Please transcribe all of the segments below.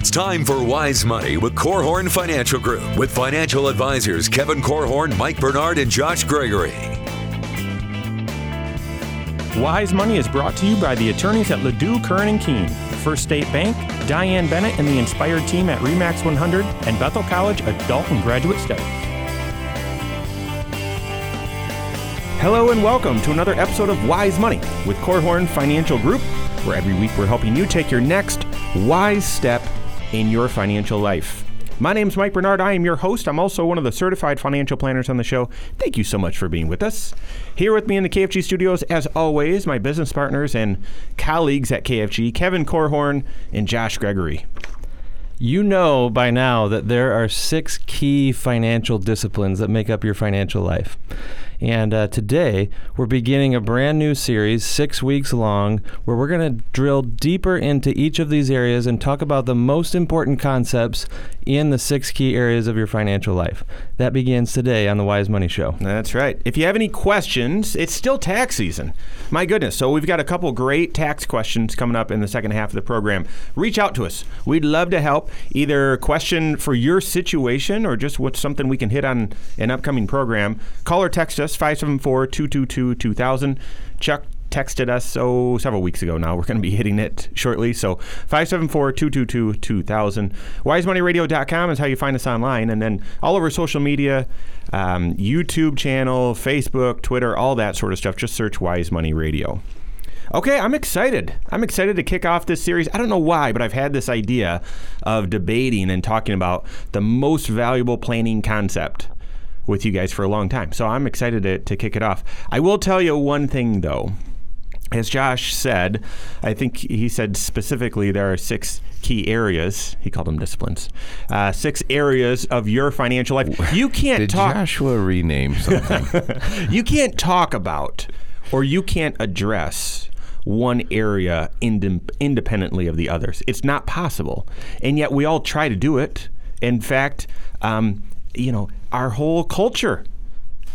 It's time for Wise Money with Korhorn Financial Group with financial advisors Kevin Korhorn, Mike Bernard, and Josh Gregory. Wise Money is brought to you by the attorneys at Ladue, Curran, and Kuehn, First State Bank, Diane Bennett and the Inspired team at Remax 100, and Bethel College Adult and Graduate Studies. Hello and welcome to another episode of Wise Money with Korhorn Financial Group, where every week we're helping you take your next wise step in your financial life. My name is Mike Bernard. I am your host. I'm also one of the certified financial planners on the show. Thank you so much for being with us. Here with me in the KFG studios, as always, my business partners and colleagues at KFG, Kevin Korhorn and Josh Gregory. You know by now that there are six key financial disciplines that make up your financial life. And uh, today, we're beginning a brand new series, six weeks long, where we're going to drill deeper into each of these areas and talk about the most important concepts in the six key areas of your financial life. That begins today on the Wise Money Show. That's right. If you have any questions, it's still tax season. My goodness. So we've got a couple great tax questions coming up in the second half of the program. Reach out to us. We'd love to help. Either question for your situation or just what's something we can hit on an upcoming program. Call or text us 574 222 2000. Chuck texted us oh several weeks ago now. We're going to be hitting it shortly. So 574-222-2000. WiseMoneyRadio.com is how you find us online, and then all over social media, um, YouTube channel, Facebook, Twitter, all that sort of stuff. Just search Wise Money Radio. Okay, I'm excited. I'm excited to kick off this series. I don't know why, but I've had this idea of debating and talking about the most valuable planning concept with you guys for a long time. So I'm excited to, to kick it off. I will tell you one thing though. As Josh said, I think he said specifically there are six key areas. He called them disciplines. Uh, six areas of your financial life. You can't Did talk. Joshua rename something? you can't talk about or you can't address one area ind- independently of the others. It's not possible. And yet we all try to do it. In fact, um, you know, our whole culture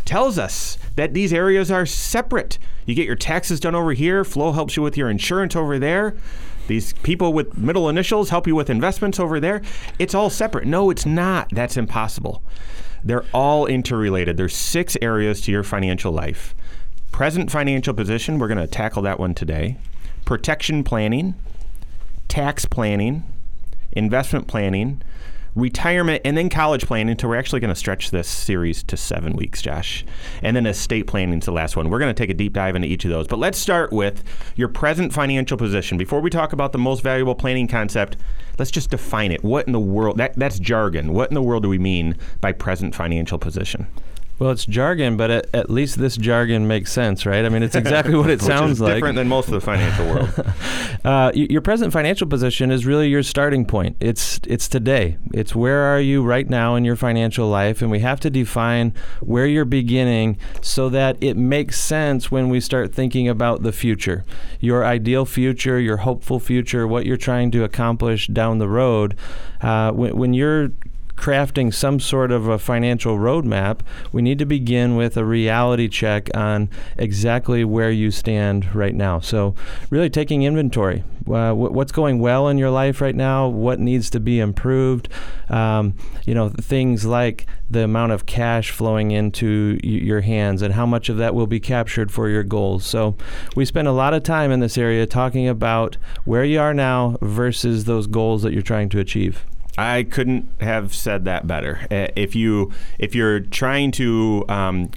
tells us that these areas are separate. You get your taxes done over here, Flo helps you with your insurance over there. These people with middle initials help you with investments over there. It's all separate. No, it's not. That's impossible. They're all interrelated. There's six areas to your financial life. Present financial position, we're going to tackle that one today. Protection planning, tax planning, investment planning, retirement, and then college planning. So we're actually going to stretch this series to seven weeks, Josh. And then estate planning is the last one. We're going to take a deep dive into each of those. But let's start with your present financial position. Before we talk about the most valuable planning concept, let's just define it. What in the world? That, that's jargon. What in the world do we mean by present financial position? Well, it's jargon, but at, at least this jargon makes sense, right? I mean, it's exactly what it sounds like. different than most of the financial world. Uh, your present financial position is really your starting point. It's it's today. It's where are you right now in your financial life, and we have to define where you're beginning so that it makes sense when we start thinking about the future, your ideal future, your hopeful future, what you're trying to accomplish down the road. Uh, when, when you're crafting some sort of a financial roadmap, we need to begin with a reality check on exactly where you stand right now. So, really taking inventory. Uh, wh- what's going well in your life right now? What needs to be improved? Um, you know, things like the amount of cash flowing into y- your hands and how much of that will be captured for your goals. So, we spend a lot of time in this area talking about where you are now versus those goals that you're trying to achieve. I couldn't have said that better. Uh, If you if you're trying to um,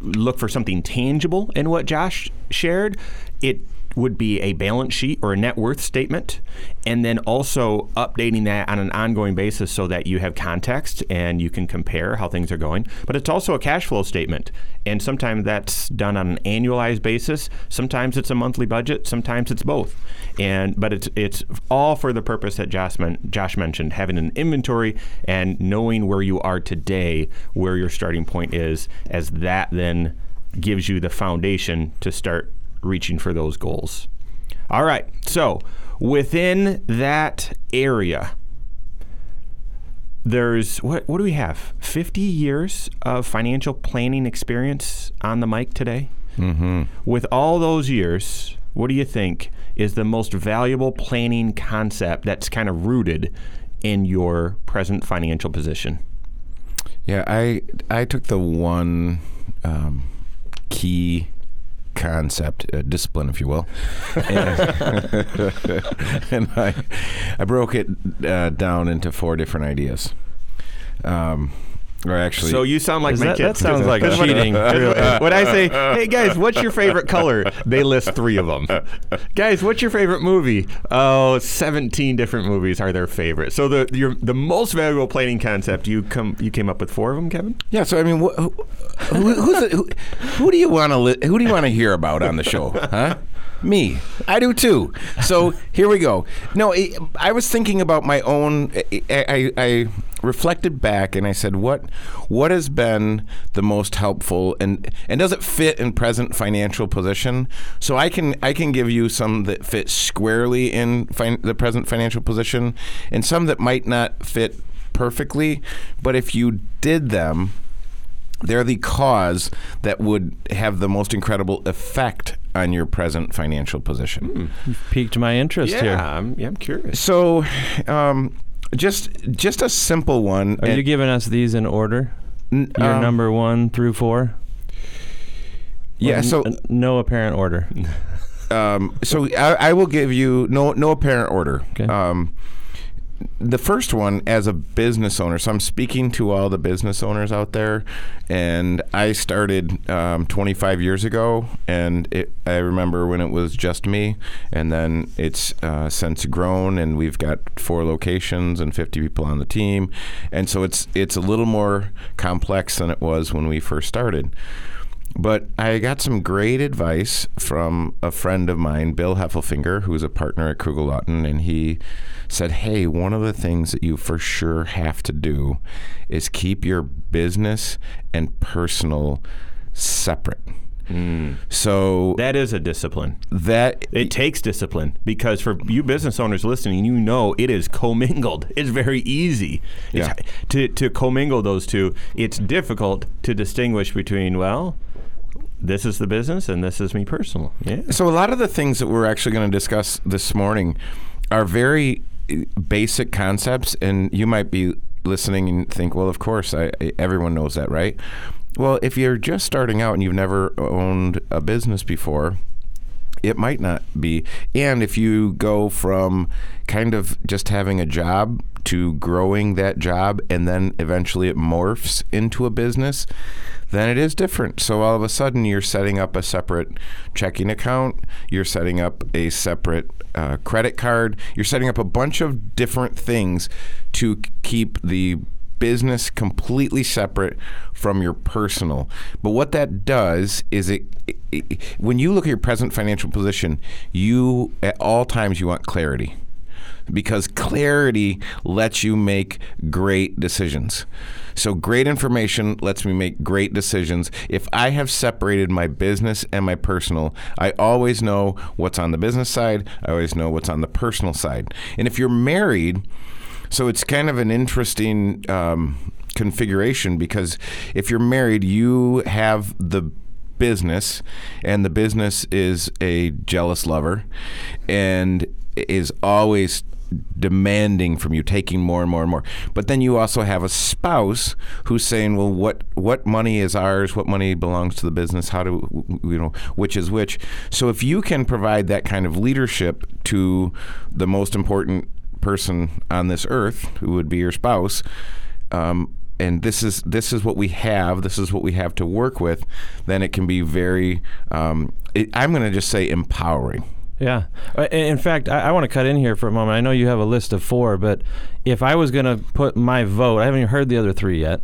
look for something tangible in what Josh shared, it would be a balance sheet or a net worth statement, and then also updating that on an ongoing basis so that you have context and you can compare how things are going. But it's also a cash flow statement, and sometimes that's done on an annualized basis. Sometimes it's a monthly budget. Sometimes it's both. And but it's it's all for the purpose that Josh, men- Josh mentioned, having an inventory and knowing where you are today, where your starting point is, as that then gives you the foundation to start reaching for those goals. All right. So within that area, there's what what do we have? 50 years of financial planning experience on the mic today. mm-hmm. With all those years, what do you think is the most valuable planning concept that's kind of rooted in your present financial position? Yeah, I I took the one um, key concept, uh, discipline, if you will, and, and I I broke it uh, down into four different ideas. Um, or actually, So you sound like my that, kids. that sounds like Because when- cheating. When I say, "Hey guys, what's your favorite color?" They list three of them. guys, what's your favorite movie? Oh, 17 different movies are their favorite. So the your the most valuable planning concept you come you came up with four of them, Kevin. Yeah, so I mean, wh- who, who, who's the, who, who do you want to li- who do you want to hear about on the show? Huh? Me, I do too. So here we go. No, I, was thinking about my own. I, I, I reflected back and I said, what what has been the most helpful, and and does it fit in present financial position? So I can I can give you some that fit squarely in the present financial position, and some that might not fit perfectly. But if you did them they're the cause that would have the most incredible effect on your present financial position. Piqued my interest Yeah, here. I'm, yeah, I'm curious. So, um, just just a simple one. Are and- you giving us these in order? n- Your um, number one through four? Yeah. So, n- no apparent order. um, so I, I will give you no no apparent order. Okay. Um, the first one as a business owner. So I'm speaking to all the business owners out there, and I started um, 25 years ago, and it, I remember when it was just me, and then it's uh, since grown, and we've got four locations and 50 people on the team, and so it's it's a little more complex than it was when we first started. But I got some great advice from a friend of mine, Bill Heffelfinger, who's a partner at Kruggel Lawton, and he said, "Hey, one of the things that you for sure have to do is keep your business and personal separate." Mm. So That is a discipline. that It takes discipline because for you business owners listening, you know it is commingled. It's very easy It's- Yeah. to to commingle those two. It's difficult to distinguish between well, this is the business and this is me personal. Yeah. So a lot of the things that we're actually going to discuss this morning are very uh, basic concepts, and you might be listening and think, "Well, of course, I, I- everyone knows that, right?" Well, if you're just starting out and you've never owned a business before, it might not be. And if you go from kind of just having a job to growing that job and then eventually it morphs into a business, then it is different. So all of a sudden you're setting up a separate checking account, you're setting up a separate uh, credit card, you're setting up a bunch of different things to keep the business completely separate from your personal. But what that does is it, it, it- when you look at your present financial position, you at all times you want clarity. Because clarity lets you make great decisions. So, great information lets me make great decisions. If I have separated my business and my personal, I always know what's on the business side, I always know what's on the personal side. And if you're married, so it's kind of an interesting um, configuration because if you're married, you have the business, and the business is a jealous lover and is always demanding from you taking more and more and more but then you also have a spouse who's saying well what what money is ours what money belongs to the business how do you know which is which so if you can provide that kind of leadership to the most important person on this earth, who would be your spouse, um, and this is this is what we have. This is what we have to work with. Then it can be very. Um, it, I'm going to just say empowering. Yeah. Uh, in- fact, I, I want to cut in here for a moment. I know you have a list of four, but if I was going to put my vote, I haven't even heard the other three yet.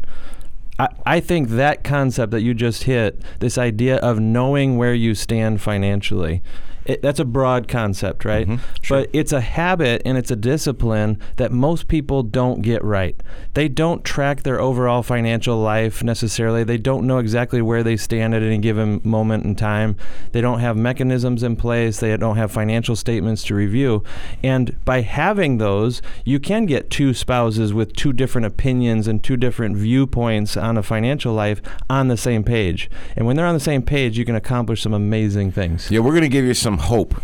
I, I think that concept that you just hit, this idea of knowing where you stand financially, it, that's a broad concept, right? Mm-hmm. Sure. But it's a habit and it's a discipline that most people don't get right. They don't track their overall financial life necessarily. They don't know exactly where they stand at any given moment in time. They don't have mechanisms in place. They don't have financial statements to review. And by having those, you can get two spouses with two different opinions and two different viewpoints on a financial life on the same page. And when they're on the same page, you can accomplish some amazing things. Yeah, we're going to give you some hope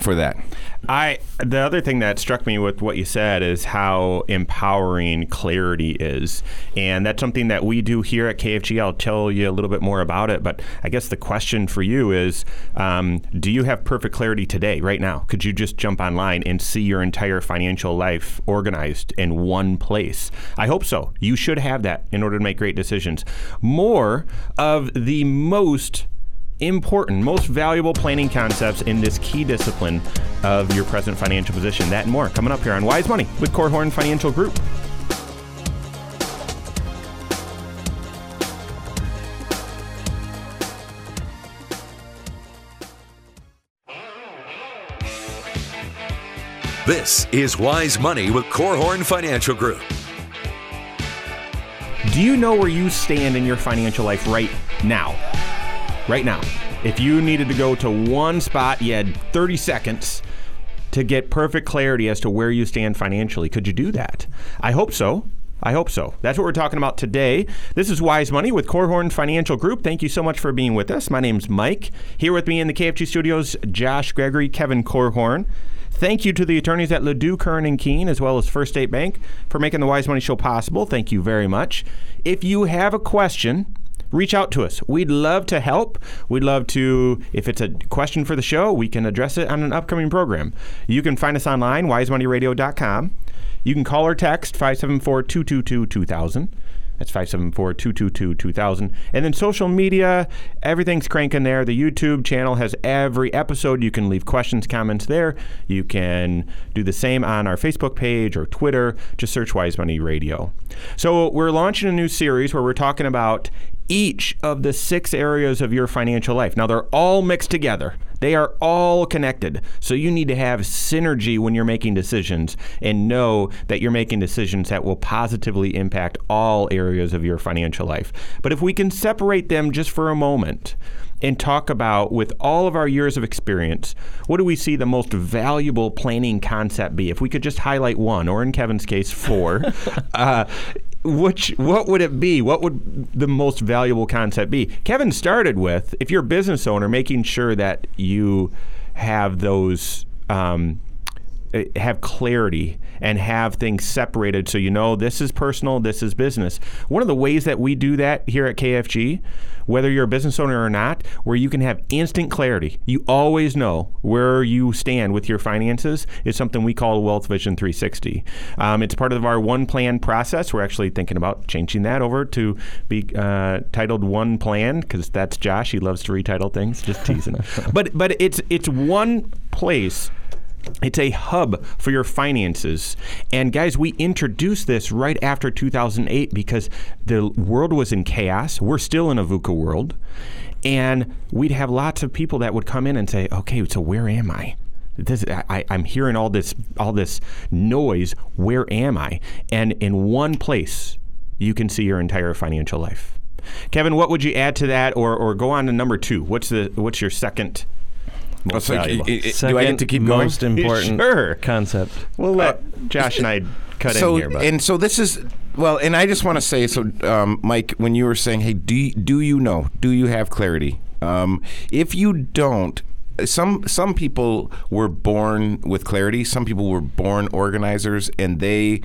for that. I the other thing that struck me with what you said is how empowering clarity is, and that's something that we do here at KFG. I'll tell you a little bit more about it, but I guess the question for you is, um, do you have perfect clarity today, right now? Could you just jump online and see your entire financial life organized in one place? I hope so. You should have that in order to make great decisions. More of the most important, most valuable planning concepts in this key discipline of your present financial position. That and more coming up here on Wise Money with Korhorn Financial Group. This is Wise Money with Korhorn Financial Group. Do you know where you stand in your financial life right now? Right now. If you needed to go to one spot, you had 30 seconds to get perfect clarity as to where you stand financially. Could you do that? I hope so. I hope so. That's what we're talking about today. This is Wise Money with Korhorn Financial Group. Thank you so much for being with us. My name's Mike. Here with me in the KFG studios, Josh Gregory, Kevin Korhorn. Thank you to the attorneys at Ladue, Curran, and Kuehn, as well as First State Bank, for making the Wise Money Show possible. Thank you very much. If you have a question, reach out to us. We'd love to help. We'd love to, if it's a question for the show, we can address it on an upcoming program. You can find us online, wisemoneyradio.com. You can call or text 574 222 2000. That's 574 222 2000. And then social media, everything's cranking there. The YouTube channel has every episode. You can leave questions, comments there. You can do the same on our Facebook page or Twitter. Just search Wise Money Radio. So, we're launching a new series where we're talking about each of the six areas of your financial life. Now, they're all mixed together, they are all connected. So, you need to have synergy when you're making decisions and know that you're making decisions that will positively impact all areas of your financial life. But if we can separate them just for a moment, and talk about, with all of our years of experience, what do we see the most valuable planning concept be? If we could just highlight one, or in Kevin's case, four, uh, which what would it be? What would the most valuable concept be? Kevin started with if you're a business owner, making sure that you have those. Um, eh, have clarity and have things separated so you know this is personal, this is business. One of the ways that we do that here at KFG, whether you're a business owner or not, where you can have instant clarity. You always know where you stand with your finances is something we call Wealth Vision 360. Um, it's part of our one plan process. We're actually thinking about changing that over to be uh, titled One Plan because that's Josh. He loves to retitle things. Just teasing. but but it's it's one place it's a hub for your finances. And guys, we introduced this right after 2008 because the world was in chaos. We're still in a VUCA world. And we'd have lots of people that would come in and say, okay, so where am I? This, I, I'm hearing all this, all this noise. Where am I? And in one place, you can see your entire financial life. Kevin, what would you add to that, or, or go on to number two? What's the what's your second most So, valuable? i- i- do I get to keep going? most important Sure. concept. We'll let Josh and I cut so in here. But. and so this is well, and I just want to say so, um, Mike, when you were saying, "Hey, do you, do you know? Do you have clarity?" Um, if you don't, some some people were born with clarity. Some people were born organizers, and they.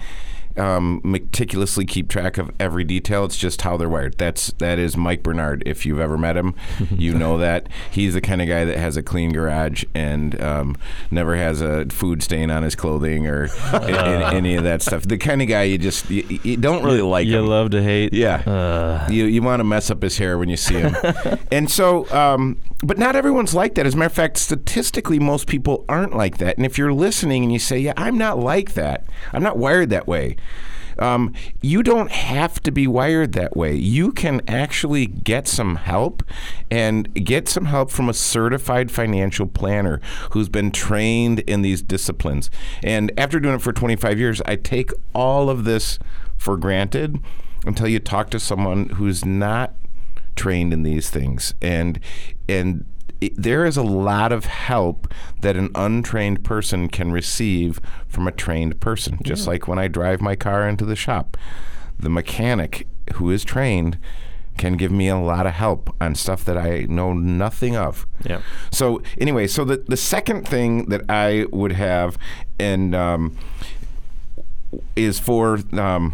Um, meticulously keep track of every detail. It's just how they're wired. That's that is Mike Bernard. If you've ever met him, you know that he's the kind of guy that has a clean garage and um, never has a food stain on his clothing or a- a- any of that stuff. The kind of guy you just you, you don't really like. you him. love to hate. Yeah. Uh, You you want to mess up his hair when you see him, and so, um, but not everyone's like that. As a matter of fact, statistically, most people aren't like that. And if you're listening and you say, "Yeah, I'm not like that. I'm not wired that way," um, you don't have to be wired that way. You can actually get some help, and get some help from a certified financial planner who's been trained in these disciplines. And after doing it for 25 years, I take all of this for granted until you talk to someone who's not trained in these things and and it, there is a lot of help that an untrained person can receive from a trained person just like when I drive my car into the shop the mechanic who is trained can give me a lot of help on stuff that I know nothing of. Yeah. So anyway, so the the second thing that I would have and um, is for um,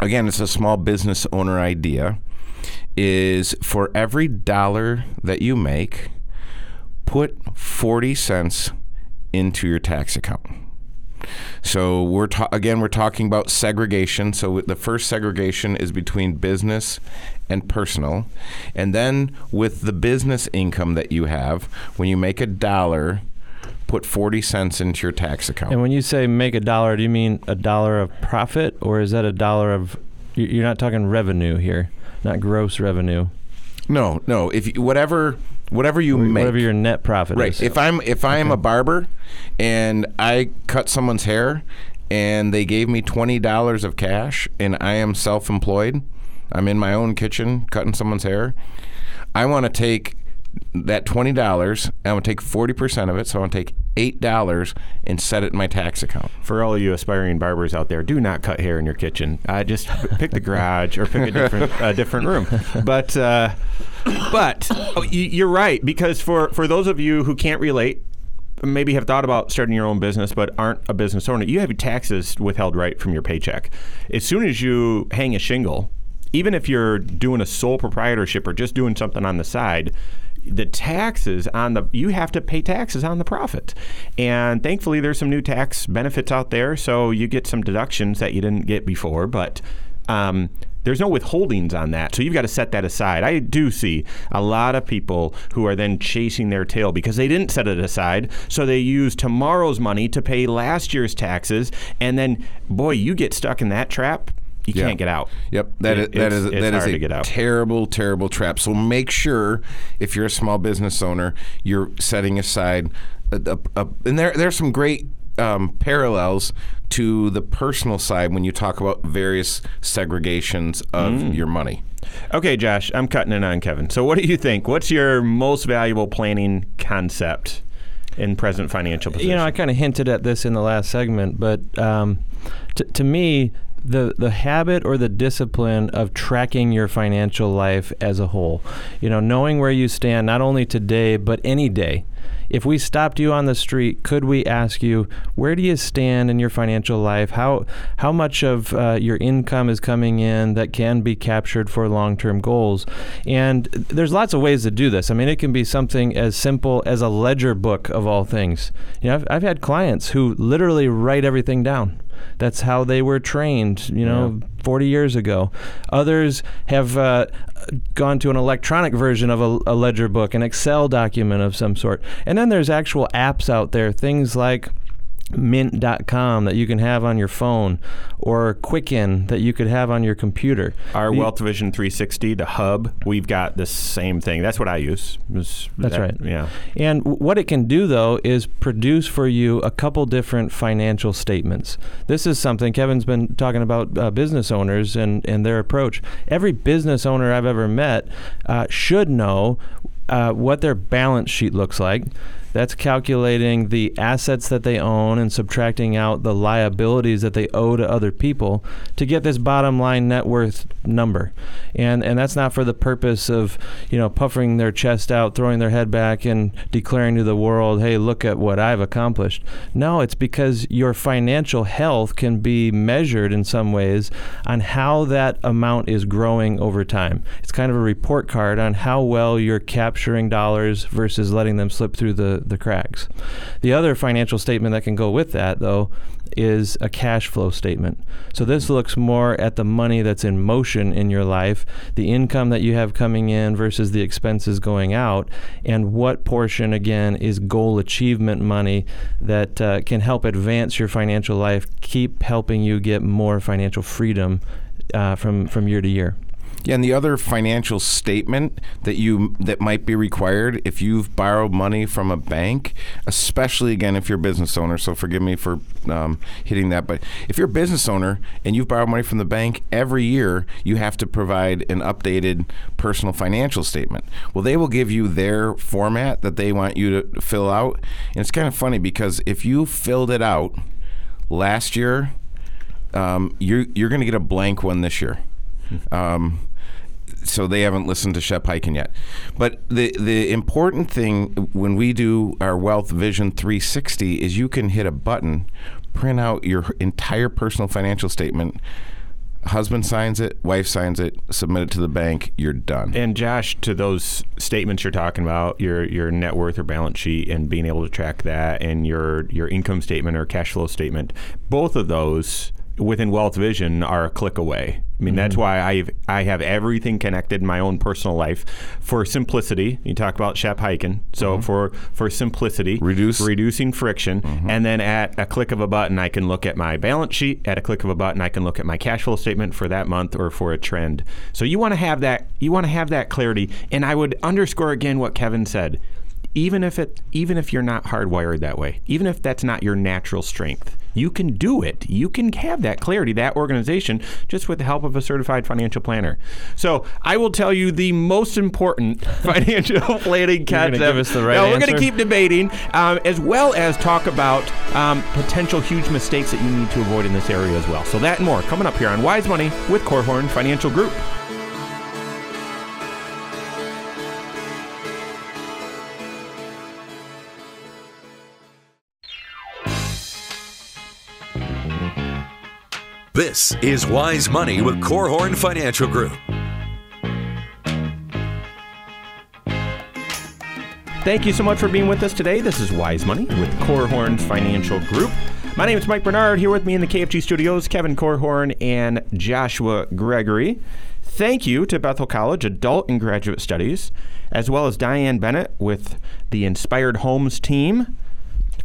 again, it's a small business owner idea. Is for every dollar that you make, put forty cents into your tax account. So we're ta- again we're talking about segregation. So the first segregation is between business and personal, and then with the business income that you have, when you make a dollar, put forty cents into your tax account. And when you say make a dollar, do you mean a dollar of profit, or is that a dollar of? you- You're not talking revenue here, not gross revenue. no, no. If you, whatever whatever you make, Whatever your net profit Right. is. If I'm if I'm a barber and I cut someone's hair and they gave me twenty dollars of cash and I am self employed, I'm in my own kitchen cutting someone's hair. I want to take that twenty dollars. I'm gonna take forty percent of it. So I'm gonna take eight dollars and set it in my tax account. For all you aspiring barbers out there, do not cut hair in your kitchen. Uh, just pick the garage or pick a different a different room. But uh, but oh, you- you're right because for for those of you who can't relate, maybe have thought about starting your own business but aren't a business owner, you have your taxes withheld right from your paycheck. As soon as you hang a shingle, even if you're doing a sole proprietorship or just doing something on the side, the taxes on the you have to pay taxes on the profit. And thankfully there's some new tax benefits out there so you get some deductions that you didn't get before, but um, there's no withholdings on that. So you've got to set that aside. I do see a lot of people who are then chasing their tail because they didn't set it aside. So they use tomorrow's money to pay last year's taxes. And then, boy, you get stuck in that trap. You Yeah. can't get out. Yep, that is It- that it's- is it's that is a to get out. terrible, terrible trap. So make sure if you're a small business owner, you're setting aside, a, a, a, and there there's some great um, parallels to the personal side when you talk about various segregations of Mm. your money. Okay, Josh, I'm cutting in on Kevin. So, what do you think? What's your most valuable planning concept in present financial position? You know, I kind of hinted at this in the last segment, but um, t- to me, the the habit or the discipline of tracking your financial life as a whole, you know, knowing where you stand not only today but any day. If we stopped you on the street, could we ask you where do you stand in your financial life? How how much of uh, your income is coming in that can be captured for long-term goals? And there's lots of ways to do this. I mean, it can be something as simple as a ledger book of all things. You know, I've, I've had clients who literally write everything down. That's how they were trained, you know, 40 years ago. Others have uh, gone to an electronic version of a, a ledger book, an Excel document of some sort. And then there's actual apps out there, things like mint.com that you can have on your phone or quicken that you could have on your computer Our The- Wealth Vision 360, the hub, we've got the same thing. That's what I use. That's that- right. Yeah. And w- what it can do, though, is produce for you a couple different financial statements. This is something Kevin's been talking about uh, business owners and, and their approach. Every business owner I've ever met uh, should know uh, what their balance sheet looks like. That's calculating the assets that they own and subtracting out the liabilities that they owe to other people to get this bottom line net worth number. And and that's not for the purpose of, you know, puffing their chest out, throwing their head back and declaring to the world, "Hey, look at what I've accomplished." No, it's because your financial health can be measured in some ways on how that amount is growing over time. It's kind of a report card on how well you're capturing dollars versus letting them slip through the, the cracks. The other financial statement that can go with that, though, is a cash flow statement. So this looks more at the money that's in motion in your life, the income that you have coming in versus the expenses going out, and what portion, again, is goal achievement money that uh, can help advance your financial life, keep helping you get more financial freedom uh, from, from year to year. Yeah, and the other financial statement that you that might be required if you've borrowed money from a bank, especially again if you're a business owner. So forgive me for um, hitting that, but if you're a business owner and you've borrowed money from the bank every year, you have to provide an updated personal financial statement. Well, they will give you their format that they want you to fill out, and it's kind of funny because if you filled it out last year, um, you're you're going to get a blank one this year. Um, so they haven't listened to Shep Hyken yet. But the the important thing when we do our Wealth Vision 360 is you can hit a button, print out your entire personal financial statement. Husband signs it, wife signs it, submit it to the bank. You're done. And Josh, to those statements you're talking about, your your net worth or balance sheet, and being able to track that, and your your income statement or cash flow statement, both of those within Wealth Vision are a click away. I mean, mm-hmm. that's why I I have everything connected in my own personal life for simplicity. You talk about Shep Hyken, so mm-hmm. for for simplicity, reduce reducing friction, mm-hmm. and then at a click of a button, I can look at my balance sheet. At a click of a button, I can look at my cash flow statement for that month or for a trend. So you want to have that you want to have that clarity. And I would underscore again what Kevin said even if it even if you're not hardwired that way even if that's not your natural strength you can do it. You can have that clarity that organization just with the help of a certified financial planner. So i will tell you the most important financial planning concept. give us the right now, we're going to keep debating um, as well as talk about um, potential huge mistakes that you need to avoid in this area as well. So that and more coming up here on wise money with Korhorn financial group This is Wise Money with Korhorn Financial Group. Thank you so much for being with us today. This is Wise Money with Korhorn Financial Group. My name is Mike Bernard. Here with me in the KFG studios, Kevin Korhorn and Joshua Gregory. Thank you to Bethel College Adult and Graduate Studies, as well as Diane Bennett with the Inspired Homes team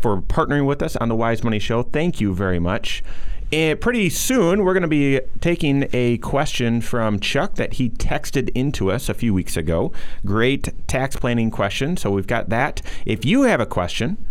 for partnering with us on the Wise Money Show. Thank you very much. And pretty soon, we're going to be taking a question from Chuck that he texted into us a few weeks ago. Great tax planning question. So we've got that. If you have a question,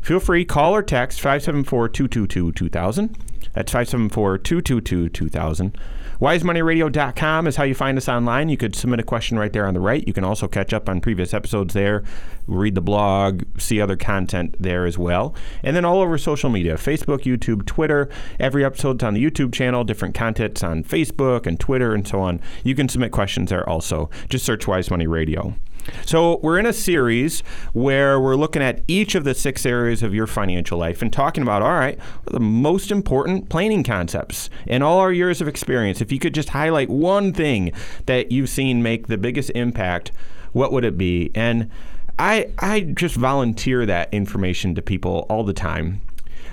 feel free call or text 574 222 2000. That's 574 222 2000. WiseMoneyRadio.com is how you find us online. You could submit a question right there on the right. You can also catch up on previous episodes there, read the blog, see other content there as well. And then all over social media Facebook, YouTube, Twitter. Every episode's on the YouTube channel, different contents on Facebook and Twitter and so on. You can submit questions there also. Just search Wise Money Radio. So, we're in a series where we're looking at each of the six areas of your financial life and talking about, all right, the most important planning concepts in all our years of experience. If you could just highlight one thing that you've seen make the biggest impact, what would it be? And I, I just volunteer that information to people all the time.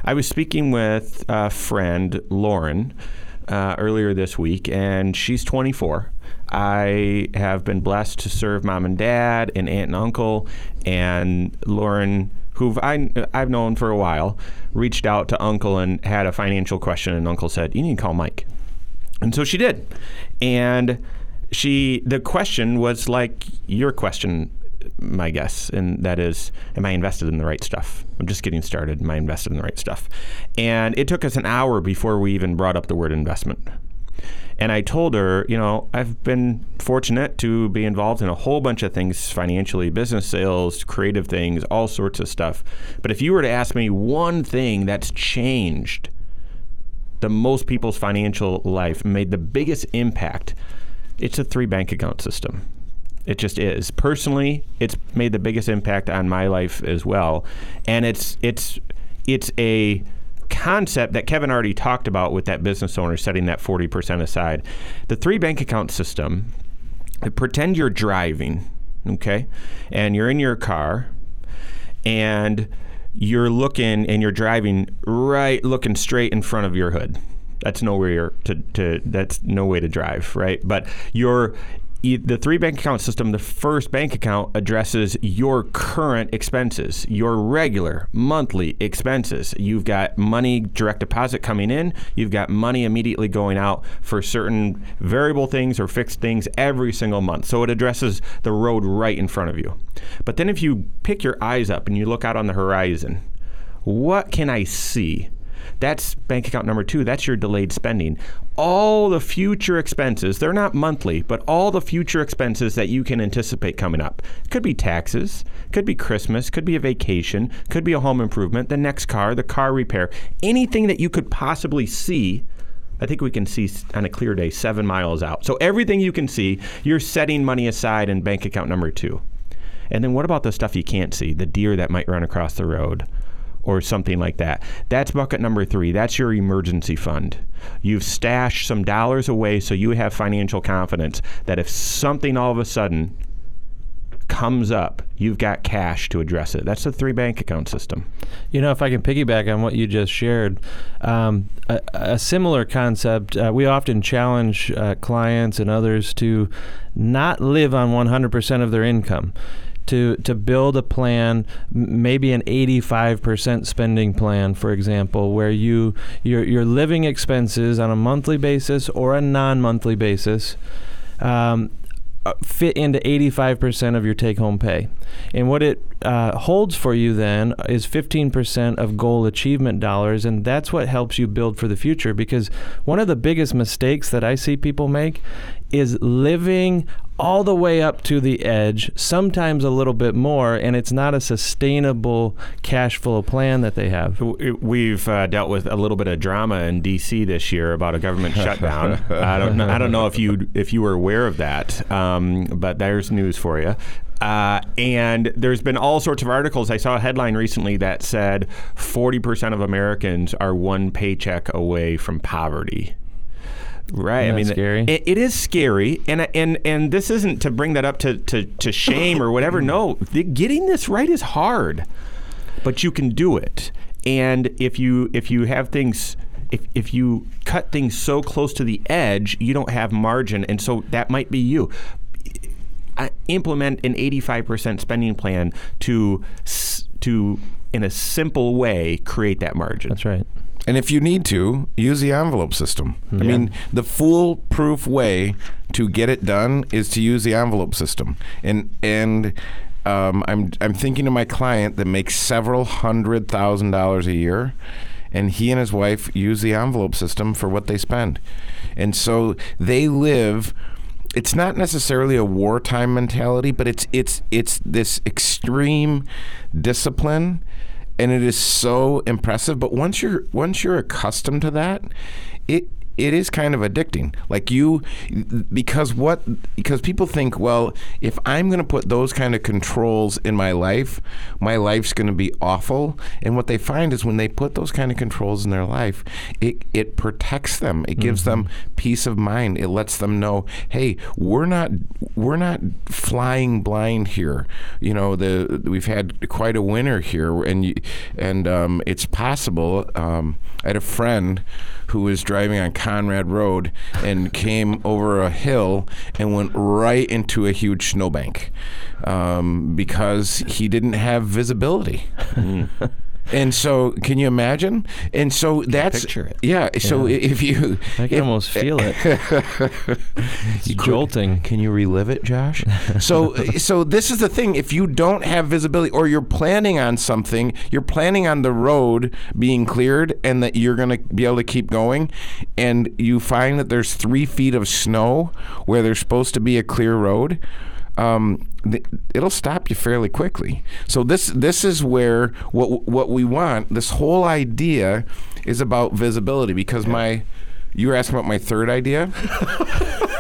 I was speaking with a friend, Lauren, uh, earlier this week, and she's 24 I have been blessed to serve mom and dad and aunt and uncle, and Lauren, who I, I've known for a while, reached out to uncle and had a financial question, and uncle said, "You need to call Mike," and so she did, and she the question was like your question my guess, and that is, am I invested in the right stuff? I'm just getting started. Am I invested in the right stuff? And it took us an hour before we even brought up the word investment. And I told her, you know, I've been fortunate to be involved in a whole bunch of things financially, business sales, creative things, all sorts of stuff. But if you were to ask me one thing that's changed the most people's financial life, made the biggest impact, it's a three bank account system. It just is. Personally, it's made the biggest impact on my life as well. And it's it's it's a concept that Kevin already talked about with that business owner setting that 40% aside. The three bank account system, pretend you're driving, okay? And you're in your car and you're looking and you're driving right looking straight in front of your hood that's nowhere to, to that's no way to drive right but you're the three bank account system, the first bank account addresses your current expenses, your regular monthly expenses. You've got money direct deposit coming in, you've got money immediately going out for certain variable things or fixed things every single month. So it addresses the road right in front of you. But then if you pick your eyes up and you look out on the horizon, what can I see? That's bank account number two. That's your delayed spending. All the future expenses, they're not monthly, but all the future expenses that you can anticipate coming up. Could be taxes, could be Christmas, could be a vacation, could be a home improvement, the next car, the car repair, anything that you could possibly see I think we can see on a clear day seven miles out. So everything you can see, you're setting money aside in bank account number two. And then what about the stuff you can't see? The deer that might run across the road or something like that. That's bucket number three. That's your emergency fund. You've stashed some dollars away so you have financial confidence that if something all of a sudden comes up, you've got cash to address it. That's the three bank account system. You know, if I can piggyback on what you just shared, um, a, a similar concept, uh, we often challenge uh, clients and others to not live on 100% of their income. To, to build a plan, maybe an 85% spending plan, for example, where you your, your living expenses on a monthly basis or a non-monthly basis um, uh, fit into 85% of your take home pay. And what it uh, holds for you then is 15% of goal achievement dollars. And that's what helps you build for the future. Because one of the biggest mistakes that I see people make is living all the way up to the edge, sometimes a little bit more, and it's not a sustainable cash flow plan that they have. We've uh, dealt with a little bit of drama in D.C. this year about a government shutdown. I don't know, I don't know if you if you were aware of that, um, but there's news for you. Uh, and there's been all sorts of articles. I saw a headline recently that said 40% of Americans are one paycheck away from poverty. Right. Isn't I mean, scary? It, it is scary, and and and this isn't to bring that up to to, to shame or whatever. No, the, getting this right is hard, but you can do it. And if you if you have things. If, if you cut things so close to the edge, you don't have margin, and so that might be you. I implement an 85% spending plan to to in a simple way create that margin. That's right. And if you need to, use the envelope system. I mean, the foolproof way to get it done is to use the envelope system. And and um, I'm I'm thinking of my client that makes several hundred thousand dollars a year, and he and his wife use the envelope system for what they spend, and so they live. It's not necessarily a wartime mentality, but it's it's it's this extreme discipline and it is so impressive. But once you're once you're accustomed to that, it it is kind of addicting. Like you, because what because people think, well, if I'm going to put those kind of controls in my life, my life's going to be awful. And what they find is when they put those kind of controls in their life, it it protects them. It gives them peace of mind. It lets them know, hey, we're not we're not flying blind here. You know, the we've had quite a winter here, and you, and um, it's possible. Um, I had a friend who was driving on Conrad Road and came over a hill and went right into a huge snowbank um, because he didn't have visibility. And so, can you imagine? And so that's picture it. Yeah. So if you, I can if- almost feel it. it's jolting. can you relive it, Josh? so, so this is the thing. If you don't have visibility, or you're planning on something, you're planning on the road being cleared, and that you're going to be able to keep going, and you find that there's three feet of snow where there's supposed to be a clear road. Um, th- it'll stop you fairly quickly. So this this is where what what we want. This whole idea is about visibility because my you were asking about my third idea.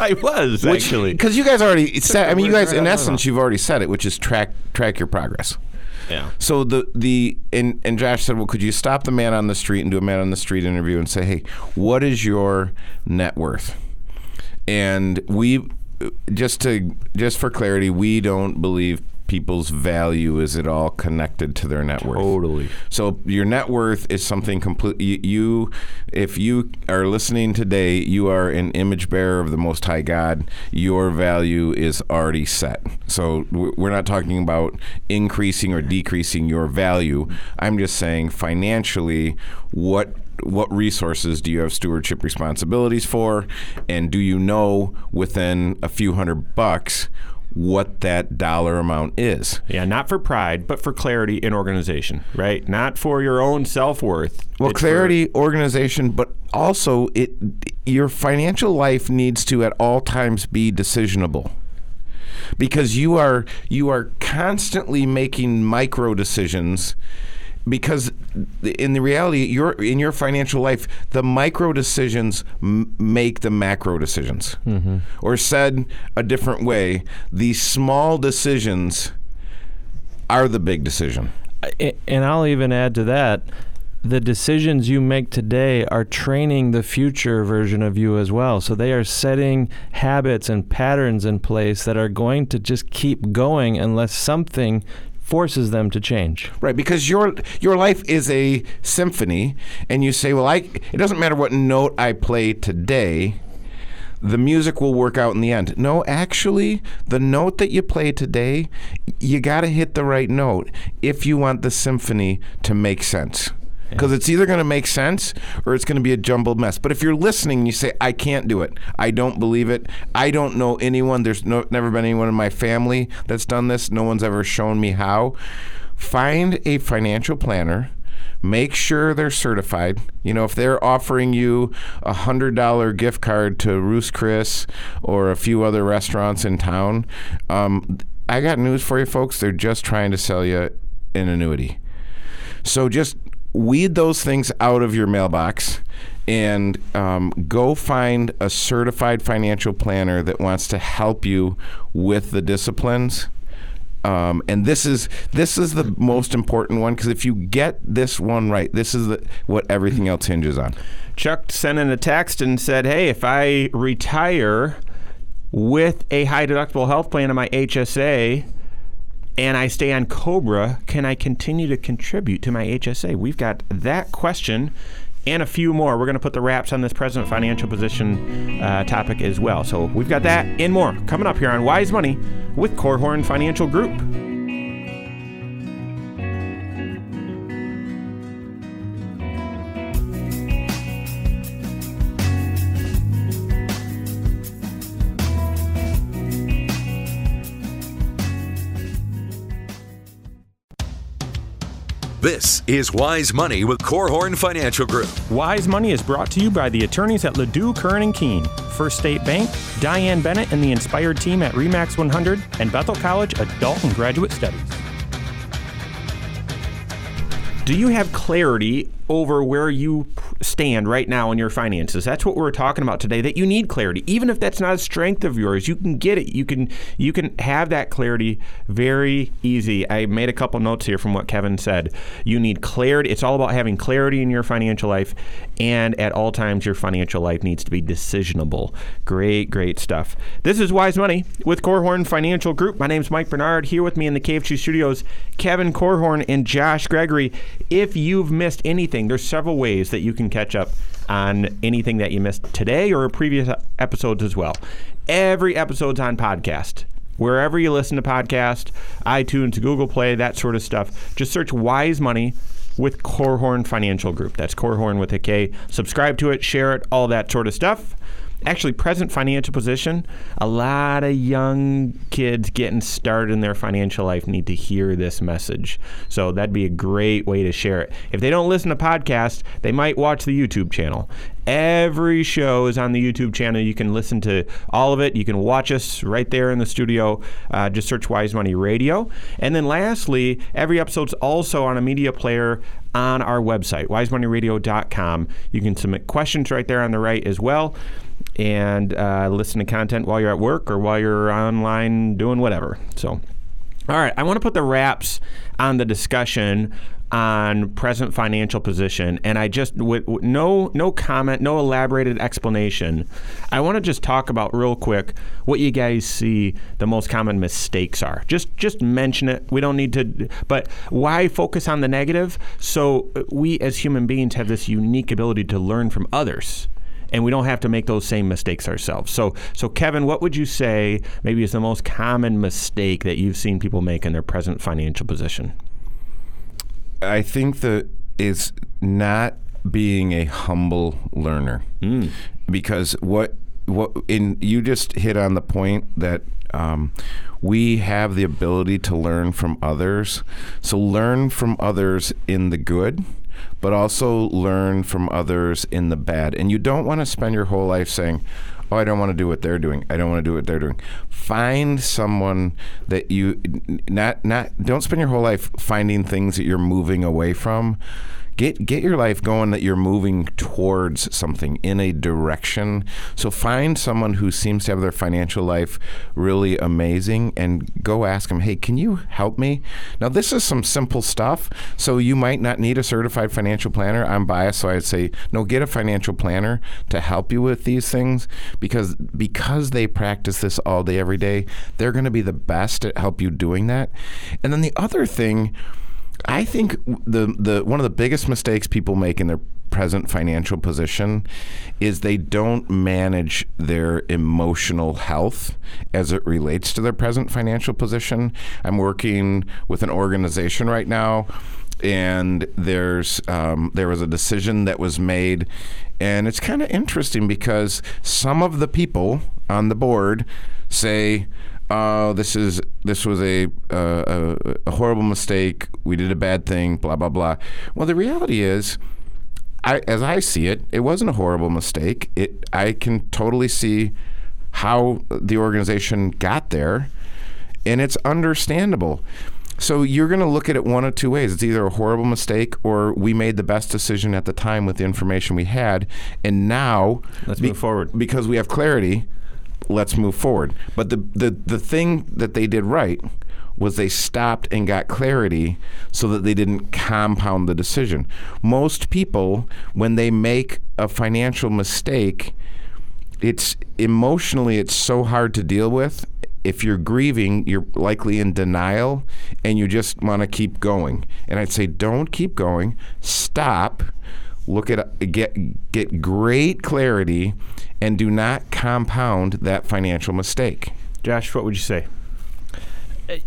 I was actually. Because you guys already said, I mean, you guys, in out of my essence, you've already said it, which is track track your progress. Yeah. So the the and and Josh said, well, could you stop the man on the street and do a man on the street interview and say, hey, what is your net worth? And we just to just for clarity, we don't believe people's value is at all connected to their net worth. Totally. So your net worth is something complete. You, you, if you are listening today, you are an image bearer of the Most High God. Your value is already set. So we're not talking about increasing or decreasing your value. I'm just saying financially, what what resources do you have stewardship responsibilities for, and do you know within a few hundred bucks what that dollar amount is? Yeah, not for pride, but for clarity in organization, right? Not for your own self worth. Well, clarity, organization, but also it your financial life needs to at all times be decisionable. Because you are you are constantly making micro decisions because in the reality, your in your financial life, the micro decisions m- make the macro decisions. Mm-hmm. Or said a different way, the small decisions are the big decision. And I'll even add to that the decisions you make today are training the future version of you as well. So they are setting habits and patterns in place that are going to just keep going unless something forces them to change. Right, because your your life is a symphony, and you say, "Well, I it doesn't matter what note I play today." The music will work out in the end. No, actually, the note that you play today, you got to hit the right note if you want the symphony to make sense. Because it's either going to make sense or it's going to be a jumbled mess. But if you're listening and you say, I can't do it, I don't believe it, I don't know anyone, there's no, never been anyone in my family that's done this, no one's ever shown me how, find a financial planner. Make sure they're certified. You know, if they're offering you a hundred dollar gift card to Ruth's Chris or a few other restaurants in town, um, I got news for you, folks. They're just trying to sell you an annuity. So just weed those things out of your mailbox and um, go find a certified financial planner that wants to help you with the disciplines. Um, and this is this is the most important one because if you get this one right, this is the, what everything else hinges on. Chuck sent in a text and said, "Hey, if I retire with a high deductible health plan in my HSA and I stay on Cobra, can I continue to contribute to my HSA?" We've got that question and a few more. We're going to put the wraps on this present financial position uh, topic as well. So we've got that and more coming up here on Wise Money with Korhorn Financial Group. This is Wise Money with Korhorn Financial Group. Wise Money is brought to you by the attorneys at Ladue, Curran and Kuehn, First State Bank, Diane Bennett and the Inspired team at Remax 100, and Bethel College Adult and Graduate Studies. Do you have clarity over where you stand right now in your finances? That's what we're talking about today. That you need clarity, even if that's not a strength of yours. You can get it. You can you can have that clarity very easy. I made a couple notes here from what Kevin said. You need clarity. It's all about having clarity in your financial life, and at all times, your financial life needs to be decisionable. Great, great stuff. This is Wise Money with Korhorn Financial Group. My name's Mike Bernard. Here with me in the KFG studios, Kevin Korhorn and Josh Gregory. If you've missed anything, there's several ways that you can catch up on anything that you missed today or previous episodes as well. Every episode's on podcast. Wherever you listen to podcast, iTunes, Google Play, that sort of stuff, just search Wise Money with Korhorn Financial Group. That's Korhorn with a K. Subscribe to it, share it, all that sort of stuff actually present financial position a lot of young kids getting started in their financial life need to hear this message. So that'd be a great way to share it. If they don't listen to podcasts they might watch the youtube channel. Every show is on the youtube channel. You can listen to all of it. You can watch us right there in the studio. Uh, just search wise money radio. And then lastly every episode's also on a media player on our website wisemoneyradio.com you can submit questions right there on the right as well and uh, listen to content while you're at work or while you're online doing whatever. So, all right, I want to put the wraps on the discussion on present financial position, and I just with, with no no comment, no elaborated explanation. I want to just talk about real quick what you guys see the most common mistakes are. Just just mention it. We don't need to, but why focus on the negative? So we as human beings have this unique ability to learn from others and we don't have to make those same mistakes ourselves. So, so Kevin, what would you say maybe is the most common mistake that you've seen people make in their present financial position? I think that is not being a humble learner, because what what in you just hit on the point that um, we have the ability to learn from others. So learn from others in the good, but also learn from others in the bad. And you don't want to spend your whole life saying, oh, I don't want to do what they're doing. I don't want to do what they're doing. Find someone that you not not don't spend your whole life finding things that you're moving away from get get your life going that you're moving towards something in a direction. So find someone who seems to have their financial life really amazing and go ask them, "Hey, can you help me?" Now this is some simple stuff, so you might not need a certified financial planner. I'm biased, so I'd say no, get a financial planner to help you with these things because because they practice this all day every day, they're going to be the best at help you doing that. And then the other thing I think the the one of the biggest mistakes people make in their present financial position is they don't manage their emotional health as it relates to their present financial position. I'm working with an organization right now and there's um, there was a decision that was made, and it's kind of interesting because some of the people on the board say, "Oh, this is this was a, uh, a a horrible mistake. We did a bad thing." Blah blah blah. Well, the reality is. I, as I see it, it wasn't a horrible mistake. It, I can totally see how the organization got there, and it's understandable. So you're going to look at it one of two ways. It's either a horrible mistake or we made the best decision at the time with the information we had, and now Let's move forward. because we have clarity. Let's move forward. But the the the thing that they did right was they stopped and got clarity so that they didn't compound the decision. Most people, when they make a financial mistake, it's emotionally it's so hard to deal with if you're grieving you're likely in denial and you just want to keep going and i'd say don't keep going stop look at get get great clarity and do not compound that financial mistake Josh, what would you say?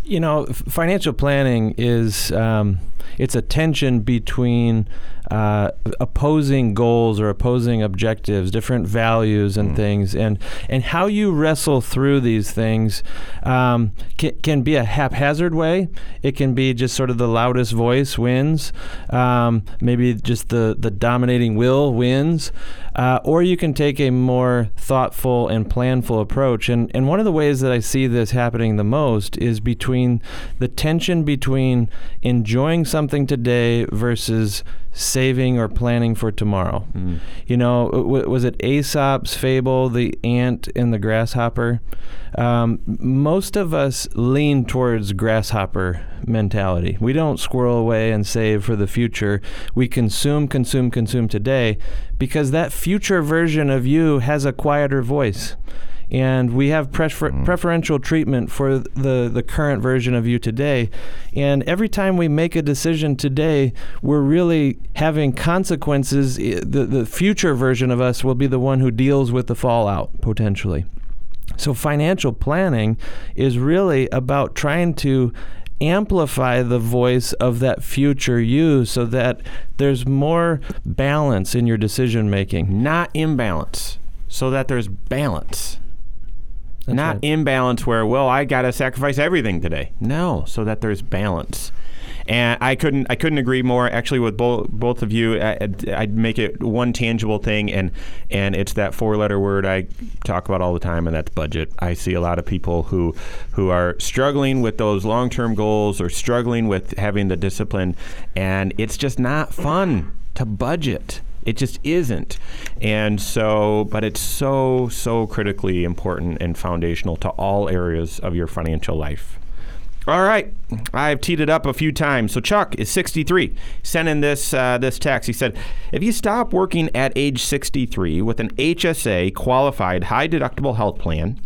you know, financial planning is um, it's a tension between uh, opposing goals or opposing objectives, different values and things, and and how you wrestle through these things um, can, can be a haphazard way. It can be just sort of the loudest voice wins, um, maybe just the the dominating will wins, uh, or you can take a more thoughtful and planful approach. And and one of the ways that I see this happening the most is between the tension between enjoying something today versus saving or planning for tomorrow. You know, w- was it Aesop's fable, the ant and the grasshopper? Um, most of us lean towards grasshopper mentality. We don't squirrel away and save for the future. We consume, consume, consume today because that future version of you has a quieter voice and we have prefer- mm-hmm. preferential treatment for the, the current version of you today. And every time we make a decision today, we're really having consequences. The, the future version of us will be the one who deals with the fallout potentially. So, financial planning is really about trying to amplify the voice of that future you so that there's more balance in your decision making. Not imbalance, so that there's balance. That's Not right. imbalance where, well, I got to sacrifice everything today. No, so that there's balance. And I couldn't, I couldn't agree more. Actually, with both both of you, I, I'd- I'd make it one tangible thing, and and it's that four-letter word I talk about all the time, and that's budget. I see a lot of people who who are struggling with those long-term goals or struggling with having the discipline, and it's just not fun to budget. It just isn't. And so, but it's so, so critically important and foundational to all areas of your financial life. All right, I've teed it up a few times. So Chuck is 63. Sent in this uh, this text. He said, "If you stop working at age 63 with an HSA qualified high deductible health plan,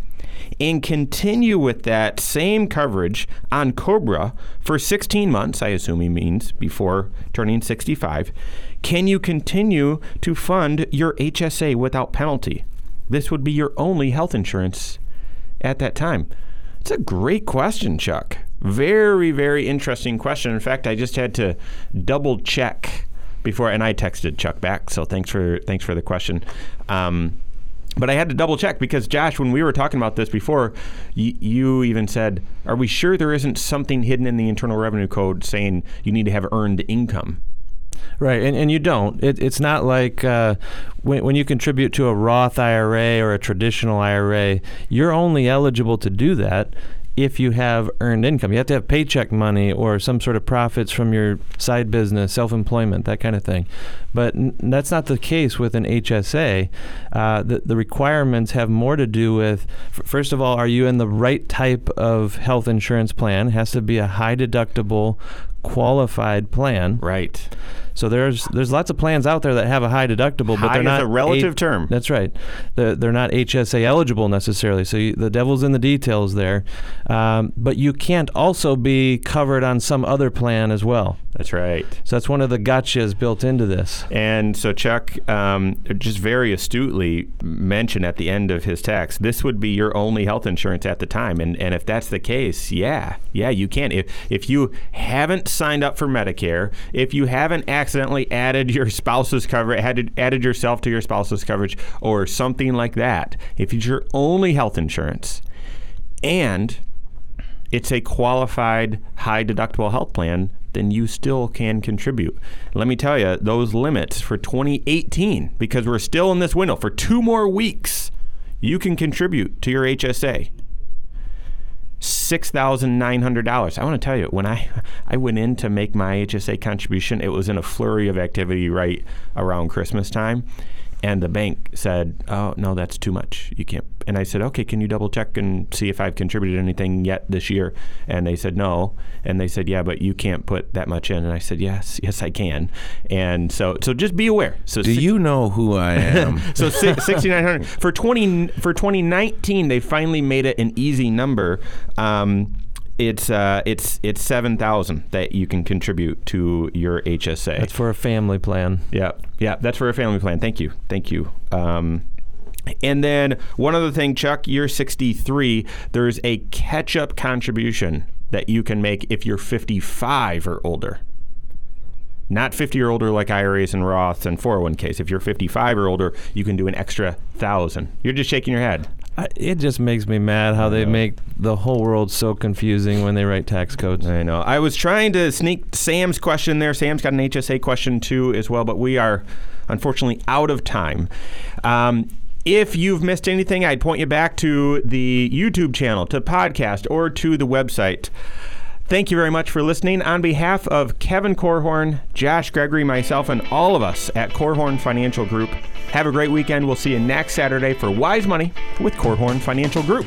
and continue with that same coverage on Cobra for 16 months, I assume he means before turning 65, can you continue to fund your HSA without penalty? This would be your only health insurance at that time. It's a great question, Chuck. Very, very interesting question. In fact, I just had to double check before, and I texted Chuck back. So thanks for thanks for the question. Um, but I had to double check because Josh, when we were talking about this before, you, you even said, "Are we sure there isn't something hidden in the Internal Revenue Code saying you need to have earned income?" Right, and, and you don't. It, it's not like uh, when, when you contribute to a Roth IRA or a traditional IRA, you're only eligible to do that if you have earned income. You have to have paycheck money or some sort of profits from your side business, self employment, that kind of thing. But n- that's not the case with an HSA. Uh, the, the requirements have more to do with, f- first of all, are you in the right type of health insurance plan? It has to be a high deductible, qualified plan. Right. So there's there's lots of plans out there that have a high deductible, but High they're not a relative A- term. That's right. They're, they're not HSA eligible necessarily. So you, the devil's in the details there. Um, but you can't also be covered on some other plan as well. That's right. So that's one of the gotchas built into this. And so Chuck um, just very astutely mentioned at the end of his text, this would be your only health insurance at the time. And, and if that's the case, yeah, yeah, you can. If, if you haven't signed up for Medicare, if you haven't accidentally added your spouse's coverage, added, added yourself to your spouse's coverage or something like that, if it's your only health insurance and it's a qualified high deductible health plan, then you still can contribute. Let me tell you, those limits for 2018, because we're still in this window for two more weeks, you can contribute to your HSA. $6,900. I want to tell you, when I, I went in to make my HSA contribution, it was in a flurry of activity right around Christmas time. And the bank said, "Oh no, that's too much. You can't." And I said, "Okay, can you double check and see if I've contributed anything yet this year?" And they said, "No." And they said, "Yeah, but you can't put that much in." And I said, "Yes, yes, I can." And so, so just be aware. So, Do six- you know who I am? so sixty nine hundred for twenty for twenty nineteen. They finally made it an easy number. Um, it's uh, it's it's seven thousand that you can contribute to your HSA. That's for a family plan. Yeah, yeah, that's for a family plan. Thank you, thank you. Um, and then one other thing, Chuck, you're 63. There's a catch-up contribution that you can make if you're 55 or older. Not 50 or older like IRAs and Roths and 401ks. If you're 55 or older, you can do an extra thousand. You're just shaking your head. I, it just makes me mad how they make the whole world so confusing when they write tax codes. I know. I was trying to sneak Sam's question there. Sam's got an HSA question too as well, but we are unfortunately out of time. Um, if you've missed anything, I'd point you back to the YouTube channel, to podcast, or to the website. Thank you very much for listening. On behalf of Kevin Korhorn, Josh Gregory, myself, and all of us at Korhorn Financial Group, have a great weekend. We'll see you next Saturday for Wise Money with Korhorn Financial Group.